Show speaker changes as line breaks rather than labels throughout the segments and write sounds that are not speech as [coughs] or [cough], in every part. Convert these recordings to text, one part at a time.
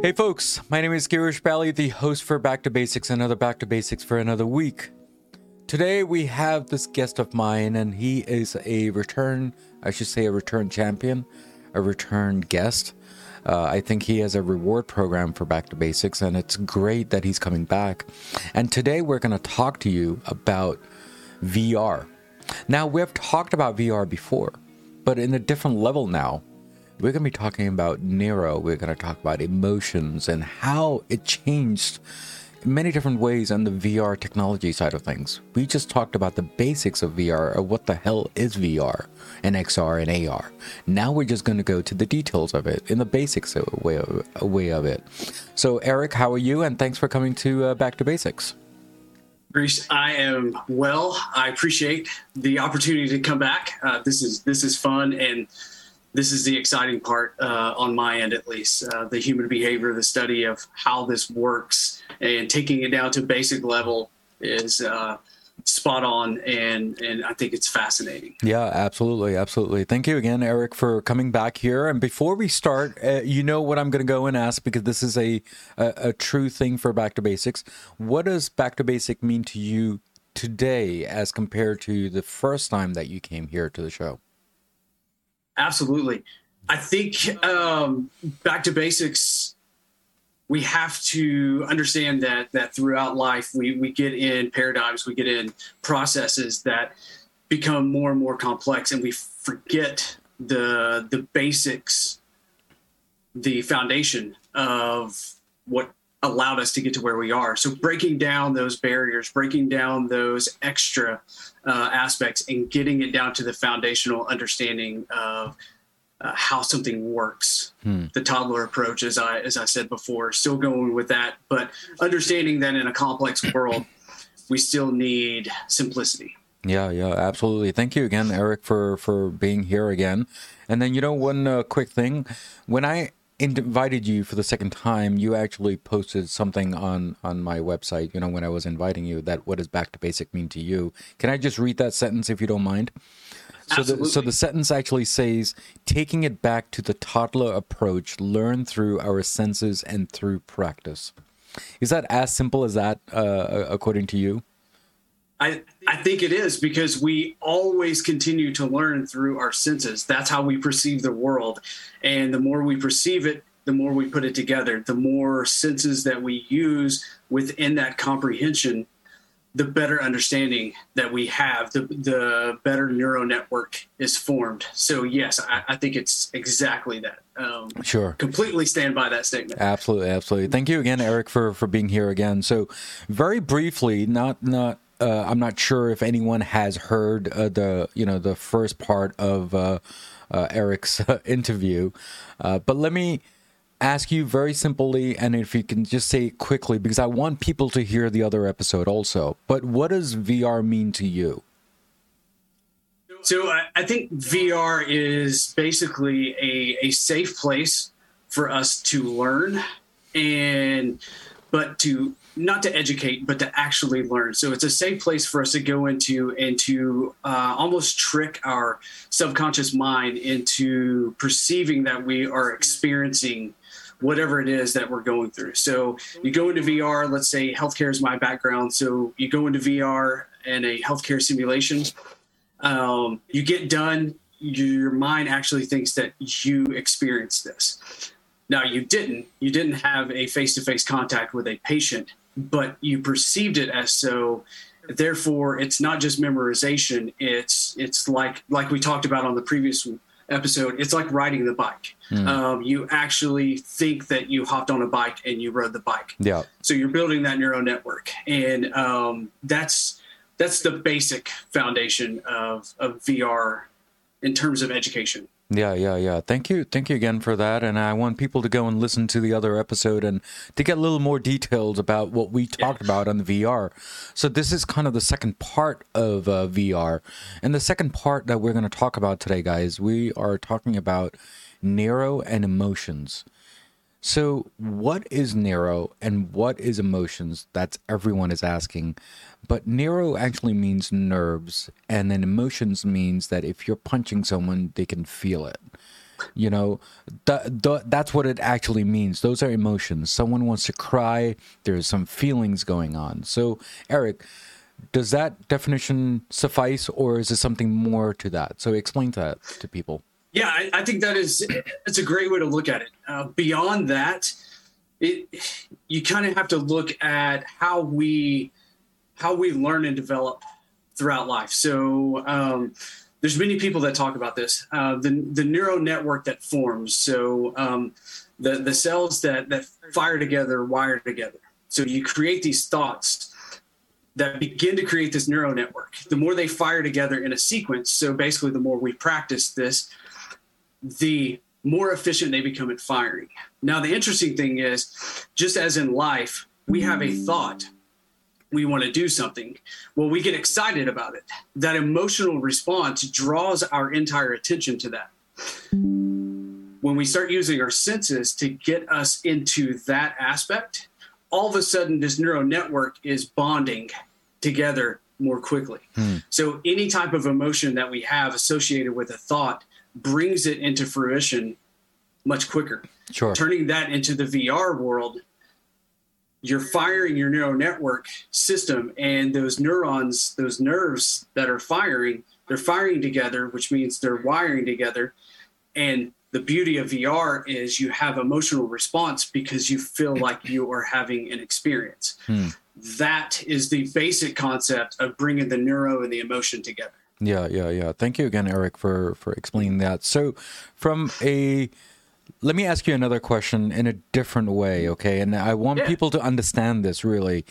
Hey folks, my name is Girish Bally, the host for Back to Basics, another Back to Basics for another week. Today we have this guest of mine, and he is a return, I should say, a return champion, a return guest. Uh, I think he has a reward program for Back to Basics, and it's great that he's coming back. And today we're going to talk to you about VR. Now, we've talked about VR before, but in a different level now. We're going to be talking about neuro. We're going to talk about emotions and how it changed many different ways on the VR technology side of things. We just talked about the basics of VR, or what the hell is VR and XR and AR. Now we're just going to go to the details of it in the basics way of, way of it. So, Eric, how are you? And thanks for coming to uh, Back to Basics.
Girish, I am well. I appreciate the opportunity to come back. Uh, this is this is fun and this is the exciting part uh, on my end, at least. Uh, the human behavior, the study of how this works, and taking it down to basic level is uh, spot on, and and I think it's fascinating.
Yeah, absolutely, absolutely. Thank you again, Eric, for coming back here. And before we start, uh, you know what I'm going to go and ask because this is a, a a true thing for Back to Basics. What does Back to Basic mean to you today, as compared to the first time that you came here to the show?
Absolutely. I think um, back to basics. We have to understand that that throughout life we we get in paradigms, we get in processes that become more and more complex, and we forget the the basics, the foundation of what allowed us to get to where we are. So breaking down those barriers, breaking down those extra uh, aspects, and getting it down to the foundational understanding of uh, how something works. Hmm. The toddler approach, as I as I said before, still going with that, but understanding that in a complex [coughs] world, we still need simplicity.
Yeah, yeah, absolutely. Thank you again, Eric, for for being here again. And then you know one uh, quick thing, when I invited you for the second time, you actually posted something on on my website. You know, when I was inviting you, that what does back to basic mean to you? Can I just read that sentence if you don't mind? So the, so the sentence actually says, taking it back to the toddler approach, learn through our senses and through practice. Is that as simple as that, uh, according to you?
I, I think it is because we always continue to learn through our senses. That's how we perceive the world. And the more we perceive it, the more we put it together, the more senses that we use within that comprehension, the better understanding that we have, the, the better neural network is formed. So, yes, I, I think it's exactly that. Um,
sure.
Completely stand by that statement.
Absolutely. Absolutely. Thank you again, Eric, for, for being here again. So, very briefly, not, not, uh, I'm not sure if anyone has heard uh, the you know the first part of uh, uh Eric's interview, uh, but let me ask you very simply, and if you can just say it quickly, because I want people to hear the other episode also. But what does VR mean to you?
So I think VR is basically a, a safe place for us to learn and but to not to educate, but to actually learn. So it's a safe place for us to go into and to uh, almost trick our subconscious mind into perceiving that we are experiencing whatever it is that we're going through. So you go into VR, let's say healthcare is my background. So you go into VR and a healthcare simulation, um, you get done, your mind actually thinks that you experienced this. Now you didn't. You didn't have a face-to-face contact with a patient, but you perceived it as so. Therefore, it's not just memorization. It's it's like like we talked about on the previous episode. It's like riding the bike. Mm. Um, you actually think that you hopped on a bike and you rode the bike.
Yeah.
So you're building that neural network, and um, that's that's the basic foundation of of VR in terms of education.
Yeah, yeah, yeah. Thank you. Thank you again for that. And I want people to go and listen to the other episode and to get a little more details about what we talked yeah. about on the VR. So, this is kind of the second part of uh, VR. And the second part that we're going to talk about today, guys, we are talking about neuro and emotions. So, what is neuro and what is emotions? That's everyone is asking. But neuro actually means nerves, and then emotions means that if you're punching someone, they can feel it. You know, that, that that's what it actually means. Those are emotions. Someone wants to cry. There's some feelings going on. So, Eric, does that definition suffice, or is there something more to that? So, explain that to people.
Yeah, I, I think that is it's a great way to look at it. Uh, beyond that, it you kind of have to look at how we how we learn and develop throughout life. So um, there's many people that talk about this. Uh, the the neural network that forms. So um, the the cells that that fire together wire together. So you create these thoughts that begin to create this neural network. The more they fire together in a sequence, so basically the more we practice this, the more efficient they become at firing. Now the interesting thing is, just as in life, we have a thought we want to do something. Well, we get excited about it. That emotional response draws our entire attention to that. When we start using our senses to get us into that aspect, all of a sudden this neural network is bonding together more quickly. Hmm. So any type of emotion that we have associated with a thought brings it into fruition much quicker.
Sure.
Turning that into the VR world, you're firing your neural network system and those neurons those nerves that are firing they're firing together which means they're wiring together and the beauty of VR is you have emotional response because you feel like you are having an experience. Hmm. That is the basic concept of bringing the neuro and the emotion together.
Yeah, yeah, yeah. Thank you again, Eric, for for explaining that. So, from a let me ask you another question in a different way, okay? And I want yeah. people to understand this really.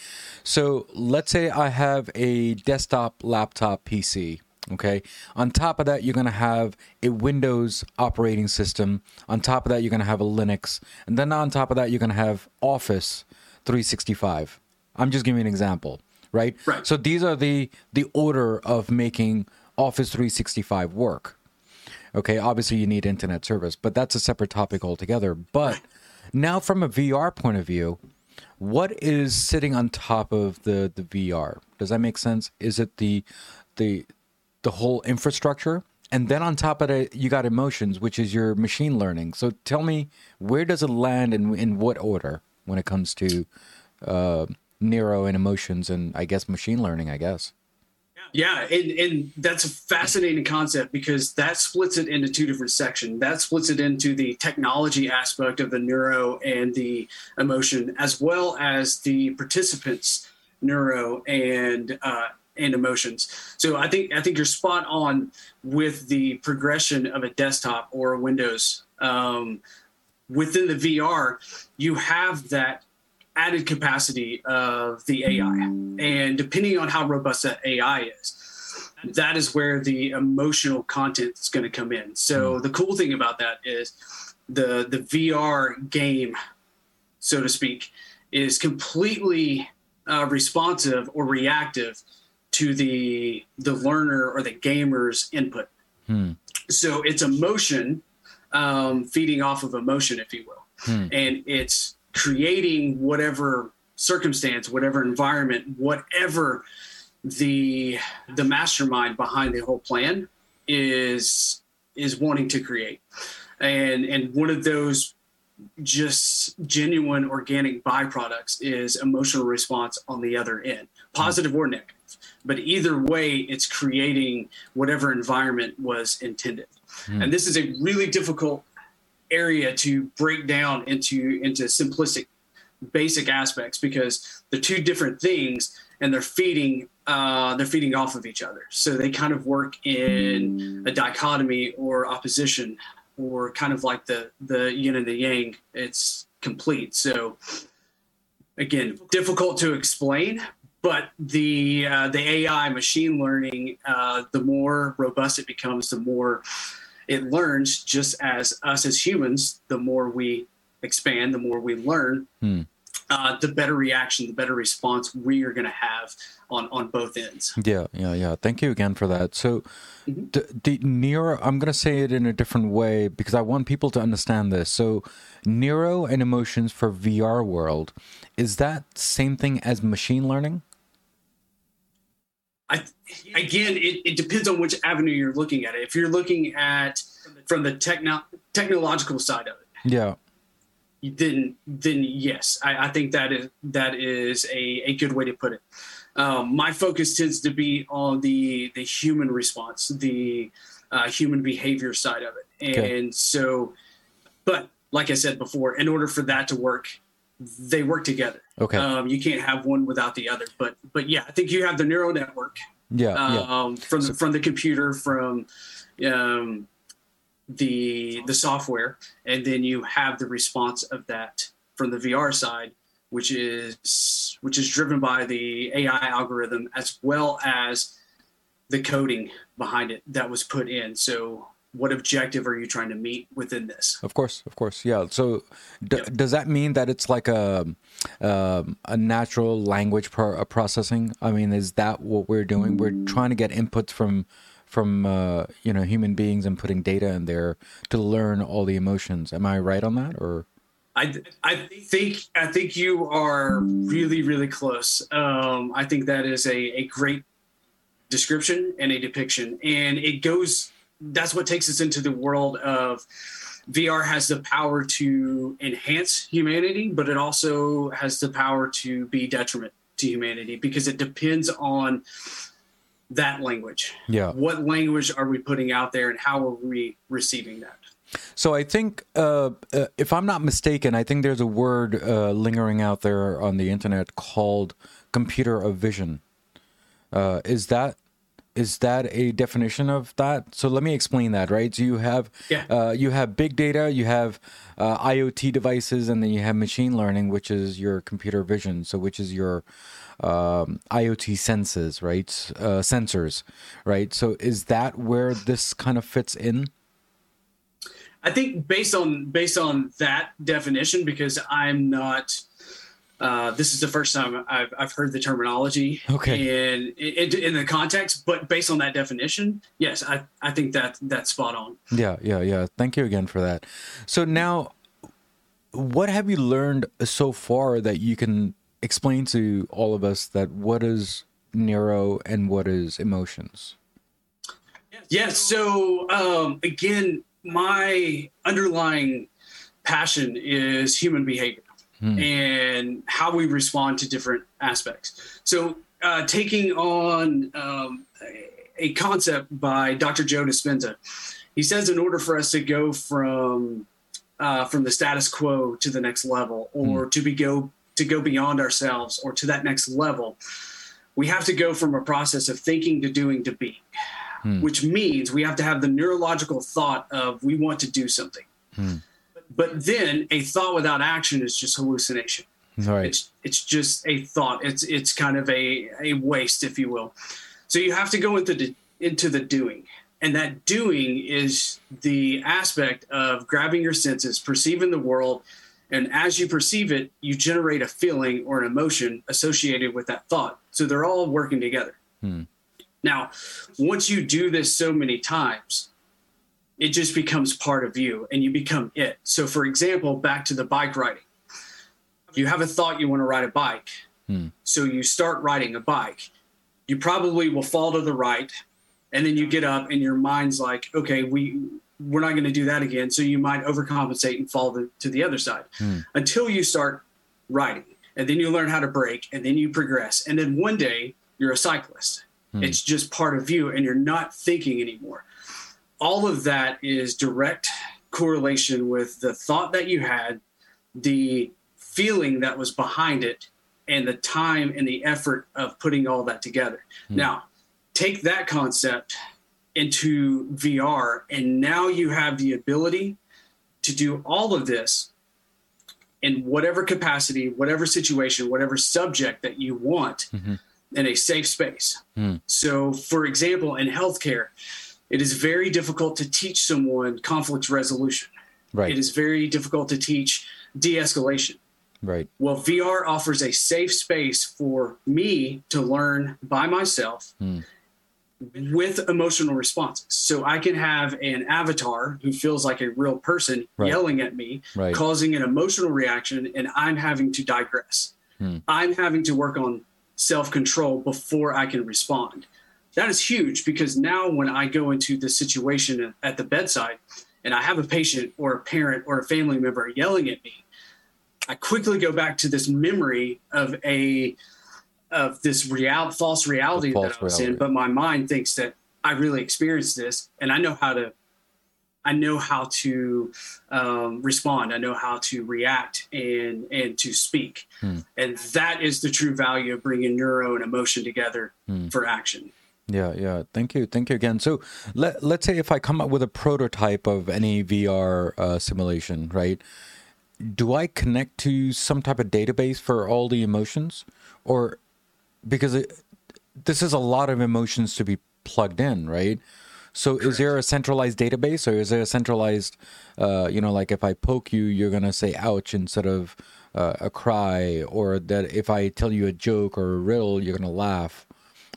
So, let's say I have a desktop laptop PC, okay? On top of that, you're going to have a Windows operating system. On top of that, you're going to have a Linux. And then on top of that, you're going to have Office 365. I'm just giving an example, right?
Right.
So these are the the order of making Office 365 work. Okay, obviously you need internet service, but that's a separate topic altogether. But now, from a VR point of view, what is sitting on top of the the VR? Does that make sense? Is it the the the whole infrastructure? And then on top of it, you got emotions, which is your machine learning. So tell me, where does it land and in, in what order when it comes to uh, neuro and emotions and I guess machine learning? I guess.
Yeah, and, and that's a fascinating concept because that splits it into two different sections. That splits it into the technology aspect of the neuro and the emotion, as well as the participants' neuro and uh, and emotions. So I think I think you're spot on with the progression of a desktop or a Windows. Um, within the VR, you have that added capacity of the AI. And depending on how robust that AI is, that is where the emotional content is going to come in. So hmm. the cool thing about that is the the VR game, so to speak, is completely uh, responsive or reactive to the the learner or the gamer's input. Hmm. So it's emotion um, feeding off of emotion, if you will, hmm. and it's creating whatever circumstance, whatever environment, whatever the the mastermind behind the whole plan is is wanting to create. And and one of those just genuine organic byproducts is emotional response on the other end, positive or negative. But either way, it's creating whatever environment was intended. Mm. And this is a really difficult area to break down into into simplistic basic aspects because they're two different things and they're feeding uh, they're feeding off of each other. So they kind of work in a dichotomy or opposition or kind of like the the yin and the yang. It's complete. So again difficult to explain but the uh, the ai machine learning uh, the more robust it becomes the more it learns just as us as humans, the more we expand, the more we learn, hmm. uh, the better reaction, the better response we are going to have on, on both ends.
Yeah, yeah, yeah. Thank you again for that. So, mm-hmm. the, the neuro, I'm going to say it in a different way because I want people to understand this. So, neuro and emotions for VR world, is that same thing as machine learning?
I, again, it, it depends on which avenue you're looking at it. If you're looking at from the techno- technological side of it.
Yeah.
Then, then yes, I, I think that is that is a, a good way to put it. Um, my focus tends to be on the the human response, the uh, human behavior side of it, and
Okay.
so, but like I said before, in order for that to work, they work together.
Okay.
Um, you can't have one without the other. But but yeah, I think you have the neural network
yeah. yeah.
um, from the, from the computer, from um, the the software, and then you have the response of that from the VR side, which is which is driven by the AI algorithm as well as the coding behind it that was put in. So, what objective are you trying to meet within this?
Of course, of course, yeah. So, d-
Yep.
does that mean that it's like a um, a natural language pro- uh, processing? I mean, is that what we're doing? We're trying to get inputs from from uh, you know human beings and putting data in there to learn all the emotions. Am I right on that? Or
I I think I think you are really really close. Um, I think that is a, a great description and a depiction, and it goes. That's what takes us into the world of VR has the power to enhance humanity, but it also has the power to be detriment to humanity because it depends on that language.
yeah.
What language are we putting out there, and how are we receiving that?
So I think, uh, uh, if I'm not mistaken, I think there's a word uh, lingering out there on the internet called computer of vision. Uh, is that is that a definition of that? So let me explain that. Right. So you have
Yeah.
uh, you have big data, you have uh, IoT devices, and then you have machine learning, which is your computer vision. So which is your um, IoT senses, right? Uh, sensors, right? So is that where this kind of fits in?
I think based on based on that definition, because I'm not. Uh, this is the first time I've, I've heard the terminology
Okay.
in, in in the context, but based on that definition, yes, I, I think that that's spot on.
Yeah, yeah, yeah. Thank you again for that. So now, what have you learned so far that you can explain to all of us that what is neuro and what is emotions?
Yeah. So um, again, my underlying passion is human behavior and how we respond to different aspects. So uh, taking on um, a- concept by Dr. Joe Dispenza, he says in order for us to go from uh, from the status quo to the next level, or to be go to go beyond ourselves, or to that next level, we have to go from a process of thinking to doing to being which means we have to have the neurological thought of we want to do something. But then a thought without action is just hallucination.
All right.
It's it's just a thought. It's it's kind of a a waste, if you will. So you have to go into the into the doing, and that doing is the aspect of grabbing your senses, perceiving the world, and as you perceive it, you generate a feeling or an emotion associated with that thought. So they're all working together. Hmm. Now, once you do this so many times, it just becomes part of you and you become it. So, for example, back to the bike riding, you have a thought you want to ride a bike. Hmm. So, you start riding a bike. You probably will fall to the right, and then you get up, and your mind's like, okay, we, we're not going to do that again. So, you might overcompensate and fall to, to the other side hmm. until you start riding. And then you learn how to brake, and then you progress. And then one day, you're a cyclist. Hmm. It's just part of you, and you're not thinking anymore all of that is direct correlation with the thought that you had, the feeling that was behind it, and the time and the effort of putting all that together. Hmm. Now, take that concept into VR, and now you have the ability to do all of this in whatever capacity, whatever situation, whatever subject that you want mm-hmm. in a safe space. Hmm. So, for example, in healthcare, it is very difficult to teach someone conflict resolution.
Right.
It is very difficult to teach de escalation.
right.
Well, VR offers a safe space for me to learn by myself hmm. with emotional responses. So I can have an avatar who feels like a real person
Right.
yelling at me,
Right.
causing an emotional reaction, and I'm having to digress. Hmm. I'm having to work on self control before I can respond. That is huge because now when I go into this situation at the bedside and I have a patient or a parent or a family member yelling at me, I quickly go back to this memory of a of this real false reality false that I was reality. in, but my mind thinks that I really experienced this and I know how to I know how to um, respond. I know how to react and and to speak, hmm. and that is the true value of bringing neuro and emotion together hmm. for action.
Yeah, yeah. Thank you, thank you again. So let let's say if I come up with a prototype of any VR uh, simulation, right? Do I connect to some type of database for all the emotions, or because it, this is a lot of emotions to be plugged in, right? So Correct. is there a centralized database or is there a centralized, uh, you know, like if I poke you, you're going to say ouch instead of uh, a cry, or that if I tell you a joke or a riddle, you're going to laugh,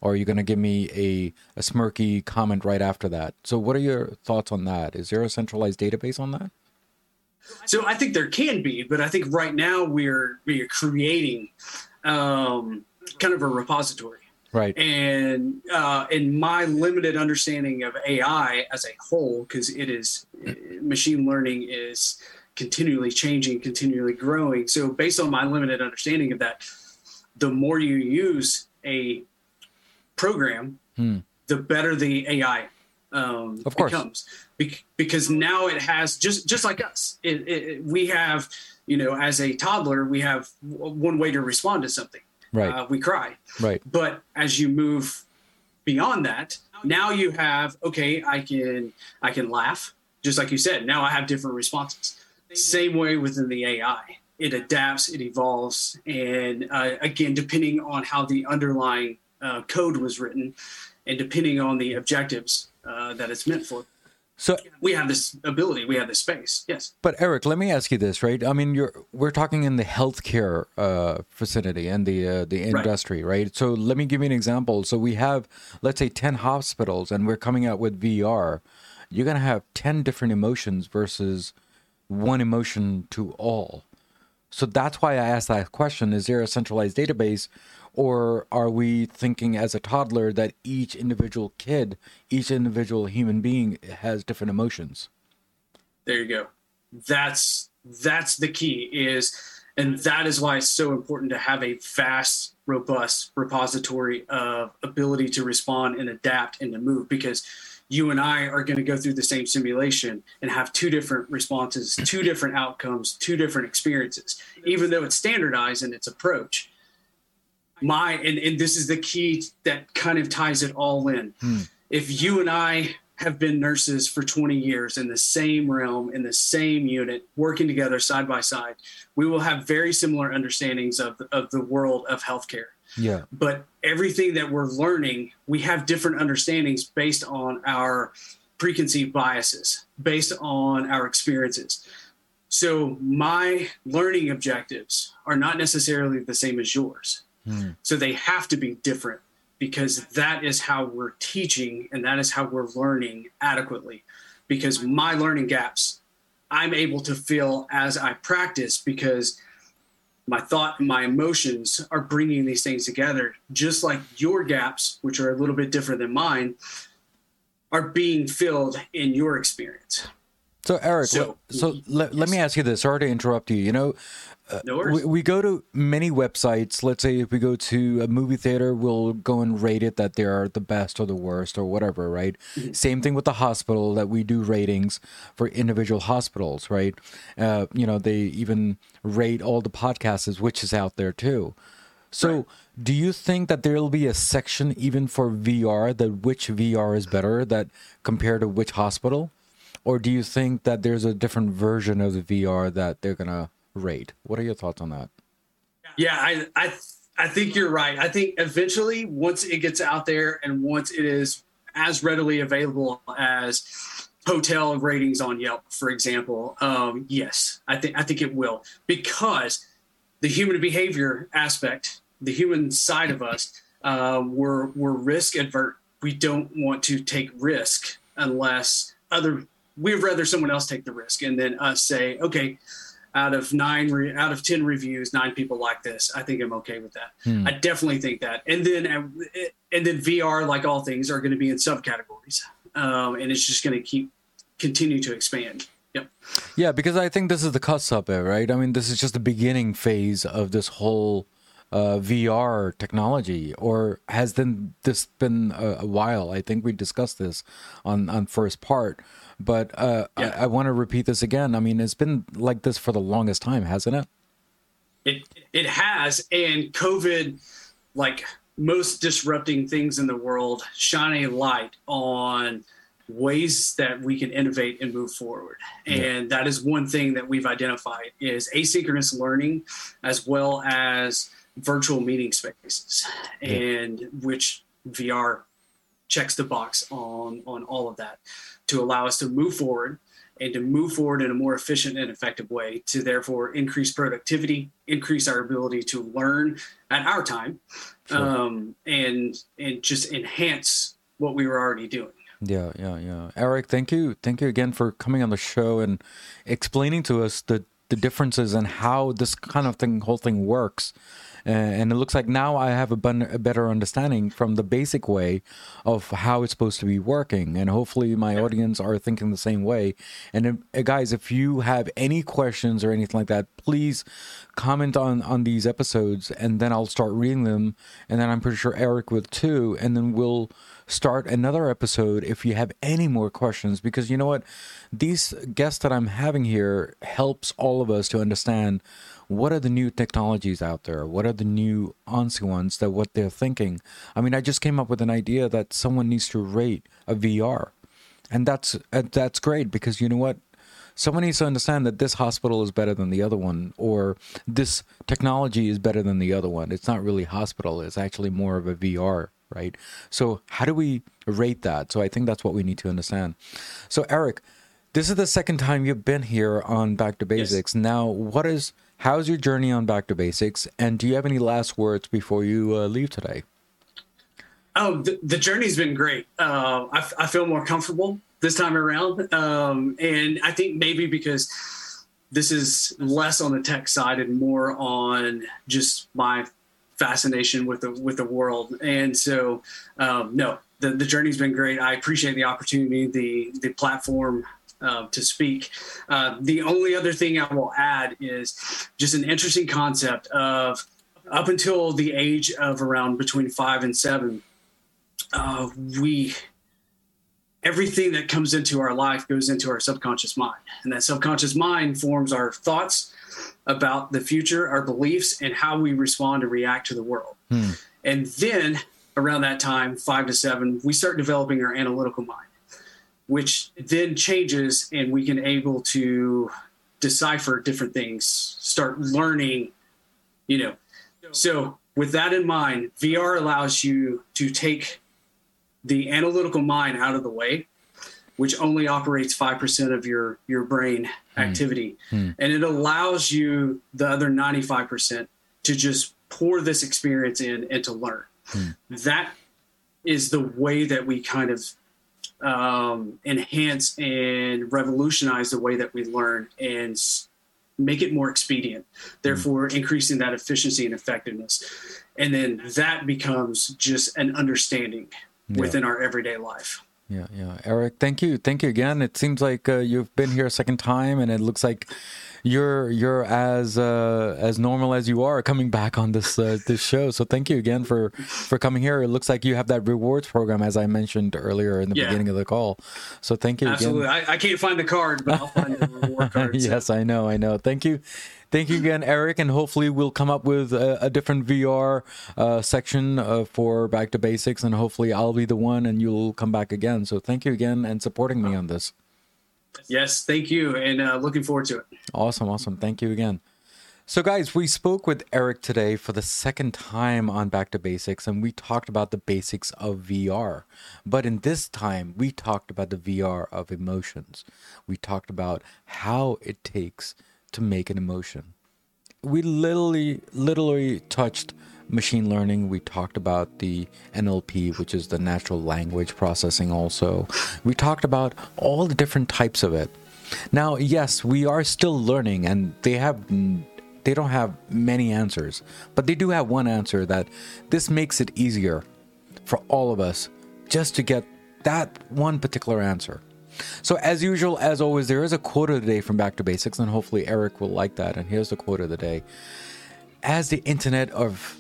or you're going to give me a, a smirky comment right after that. So what are your thoughts on that? Is there a centralized database on that?
So I think there can be, but I think right now we're we're creating um, kind of a repository
Right.
And uh, in my limited understanding of AI as a whole, because it is machine learning is continually changing, continually growing. So based on my limited understanding of that, the more you use a program, hmm. the better the AI um,
of course.
becomes. Be- because now it has just just like us, it, it, we have you know as a toddler we have one way to respond to something
right. Uh,
we cry.
Right.
But as you move beyond that, now you have okay, I can I can laugh, just like you said. Now I have different responses. Same way within the AI, it adapts, it evolves, and uh, again, depending on how the underlying uh, code was written, and depending on the objectives uh, that it's meant for. So we have this ability, we have this space. Yes.
But Eric, let me ask you this, right? I mean, you're we're talking in the healthcare uh, vicinity and the uh, the industry, right. right? So let me give you an example. So we have, let's say, ten hospitals, and we're coming out with VR. You're gonna have ten different emotions versus one emotion to all. So that's why I asked that question: Is there a centralized database or are we thinking as a toddler that each individual kid, each individual human being has different emotions?
There you go. That's that's the key is and that is why it's so important to have a fast robust repository of ability to respond and adapt and to move because you and I are going to go through the same simulation and have two different responses, two different outcomes, two different experiences, even though it's standardized in its approach my and, and this is the key that kind of ties it all in. Hmm. if you and i have been nurses for 20 years in the same realm in the same unit working together side by side we will have very similar understandings of, of the world of healthcare.
Yeah.
But everything that we're learning we have different understandings based on our preconceived biases based on our experiences. So my learning objectives are not necessarily the same as yours Mm. So they have to be different because that is how we're teaching and that is how we're learning adequately. Because my learning gaps, I'm able to feel as I practice because my thought and my emotions are bringing these things together, just like your gaps, which are a little bit different than mine, are being filled in your experience.
So Eric, so, so let, yes. let me ask you this. Sorry to interrupt you. You know,
no
we, we, go to many websites. Let's say if we go to a movie theater, we'll go and rate it that they are the best or the worst or whatever, right? Mm-hmm. Same thing with the hospital that we do ratings for individual hospitals, right? Uh, you know, they even rate all the podcasts, which is out there too. So, right. do you think that there will be a section even for VR that which VR is better that compared to which hospital? Or do you think that there's a different version of the VR that they're gonna rate. What are your thoughts on that?
Yeah, I I I think you're right. I think eventually once it gets out there and once it is as readily available as hotel ratings on Yelp, for example, um, yes, I think I think it will because the human behavior aspect, the human side of us, uh, we're we're risk advert. We don't want to take risk unless other we'd rather someone else take the risk and then us say, okay, out of nine re- out of 10 reviews nine people like this i think i'm okay with that hmm. i definitely think that and then and then vr like all things are going to be in subcategories um, and it's just going to keep continue to expand Yep.
Yeah, because I think this is the cusp of it, right? I mean, this is just the beginning phase of this whole uh, VR technology, or has then this been a, a, while? I think we discussed this on on first part, but uh, yeah. I, I want to repeat this again. I mean, it's been like this for the longest time, hasn't it?
It it has, and COVID, like most disrupting things in the world, shine a light on ways that we can innovate and move forward. And that is one thing that we've identified is asynchronous learning as well as virtual meeting spaces and which VR checks the box on on all of that to allow us to move forward and to move forward in a more efficient and effective way to therefore increase productivity, increase our ability to learn at our time, sure. um, and and just enhance what we were already doing.
Yeah, yeah, yeah. Eric, thank you, thank you again for coming on the show and explaining to us the the differences and how this kind of thing, whole thing works. And it looks like now I have a, bun- a, better understanding from the basic way of how it's supposed to be working, and hopefully my audience are thinking the same way. And uh, guys, if you have any questions or anything like that, please comment on on these episodes, and then I'll start reading them, and then I'm pretty sure Eric will too, and then we'll start another episode if you have any more questions because you know what these guests that i'm having here helps all of us to understand what are the new technologies out there? What are the new ONSI ones that what they're thinking? I mean, I just came up with an idea that someone needs to rate a VR, and that's uh, that's great because you know what, someone needs to understand that this hospital is better than the other one, or this technology is better than the other one. It's not really hospital; it's actually more of a VR, right? So how do we rate that? So I think that's what we need to understand. So Eric, this is the second time you've been here on Back to Basics. Yes. Now, what is How's your journey on Back to Basics? And do you have any last words before you uh, leave today?
Oh, the, the journey's been great. Uh, I, I, feel more comfortable this time around. Um, and I think maybe because this is less on the tech side and more on just my fascination with the with the world. And so, um, no, the, the journey's been great. I appreciate the opportunity, the the platform uh, to speak. Uh, the only other thing I will add is just an interesting concept of up until the age of around between five and seven, uh, we everything that comes into our life goes into our subconscious mind, and that subconscious mind forms our thoughts about the future, our beliefs, and how we respond and react to the world. Hmm. And then around that time, five to seven, we start developing our analytical mind which then changes and we can able to decipher different things start learning you know so with that in mind vr allows you to take the analytical mind out of the way which only operates 5% of your your brain hmm. activity mm. and it allows you the other 95% to just pour this experience in and to learn mm. that is the way that we kind of um, enhance and revolutionize the way that we learn and make it more expedient, therefore mm-hmm. increasing that efficiency and effectiveness. And then that becomes just an understanding yeah. within our everyday life.
Yeah, yeah. Eric, thank you. Thank you again. It seems like uh, you've been here a second time and it looks like you're you're as uh, as normal as you are coming back on this uh, this show. So thank you again for for coming here. It looks like you have that rewards program as I mentioned earlier in the yeah. beginning of the call. So thank you.
Absolutely.
I,
I, can't find the card, but I'll find the reward [laughs] card.
yes, so. I know. I know. Thank you. Thank you again, Eric, and hopefully we'll come up with a, a different VR uh, section uh, for Back to Basics, and hopefully I'll be the one, and you'll come back again. So thank you again and supporting me on this.
Yes, thank you, and uh, looking forward to it.
Awesome, awesome. Thank you again. So, guys, we spoke with Eric today for the second time on Back to Basics, and we talked about the basics of VR. But in this time, we talked about the VR of emotions. We talked about how it takes to make an emotion. We literally, literally touched machine learning. We talked about the NLP, which is the natural language processing, also. We talked about all the different types of it. Now, yes, we are still learning, and they have they don't have many answers, but they do have one answer that this makes it easier for all of us just to get that one particular answer. So, as usual, as always, there is a quote of the day from Back to Basics, and hopefully Eric will like that. And here's the quote of the day As the Internet of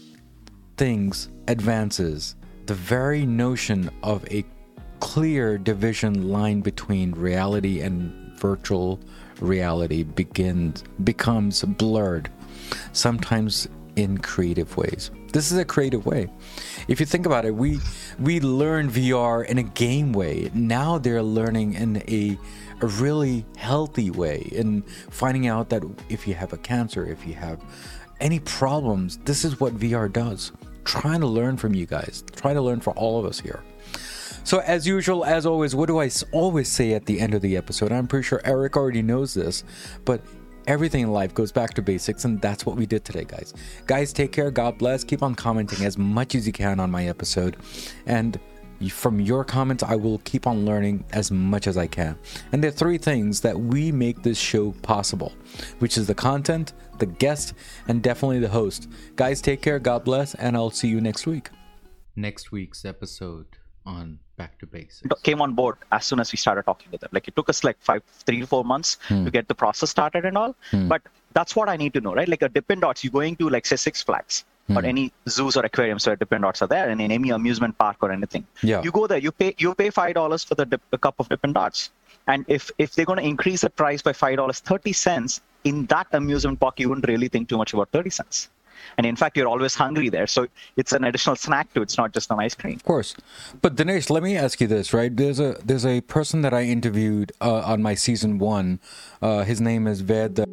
Things advances, the very notion of a clear division line between reality and virtual reality begins becomes blurred, sometimes in creative ways. This is a creative way. If you think about it, we we learn VR in a game way. Now they're learning in a a really healthy way in finding out that if you have a cancer, if you have any problems, this is what VR does. Trying to learn from you guys, trying to learn for all of us here. So, as usual, as always, what do I always say at the end of the episode? I'm pretty sure Eric already knows this, but everything in life goes back to basics, and that's what we did today, guys. Guys, take care. God bless. Keep on commenting as much as you can on my episode. And from your comments, I will keep on learning as much as I can. And there are three things that we make this show possible, which is the content, the guest, and definitely the host. Guys, take care. God bless. And I'll see you next week. Next week's episode on back to basics
came on board as soon as we started talking to them like it took us like five three to four months hmm. to get the process started and all hmm. but that's what i need to know right like a dippin dots you're going to like say six flags hmm. or any zoos or aquariums where dippin dots are there and in any amusement park or anything
yeah.
you go there you pay you pay five dollars for the, dip, the cup of dippin dots and if if they're going to increase the price by five dollars thirty cents in that amusement park you wouldn't really think too much about 30 cents and in fact, you're always hungry there. So it's an additional snack too. It's not just an ice cream.
Of course. But Dinesh, let me ask you this, right? There's a there's a person that I interviewed uh, on my season one. Uh, his name is Ved.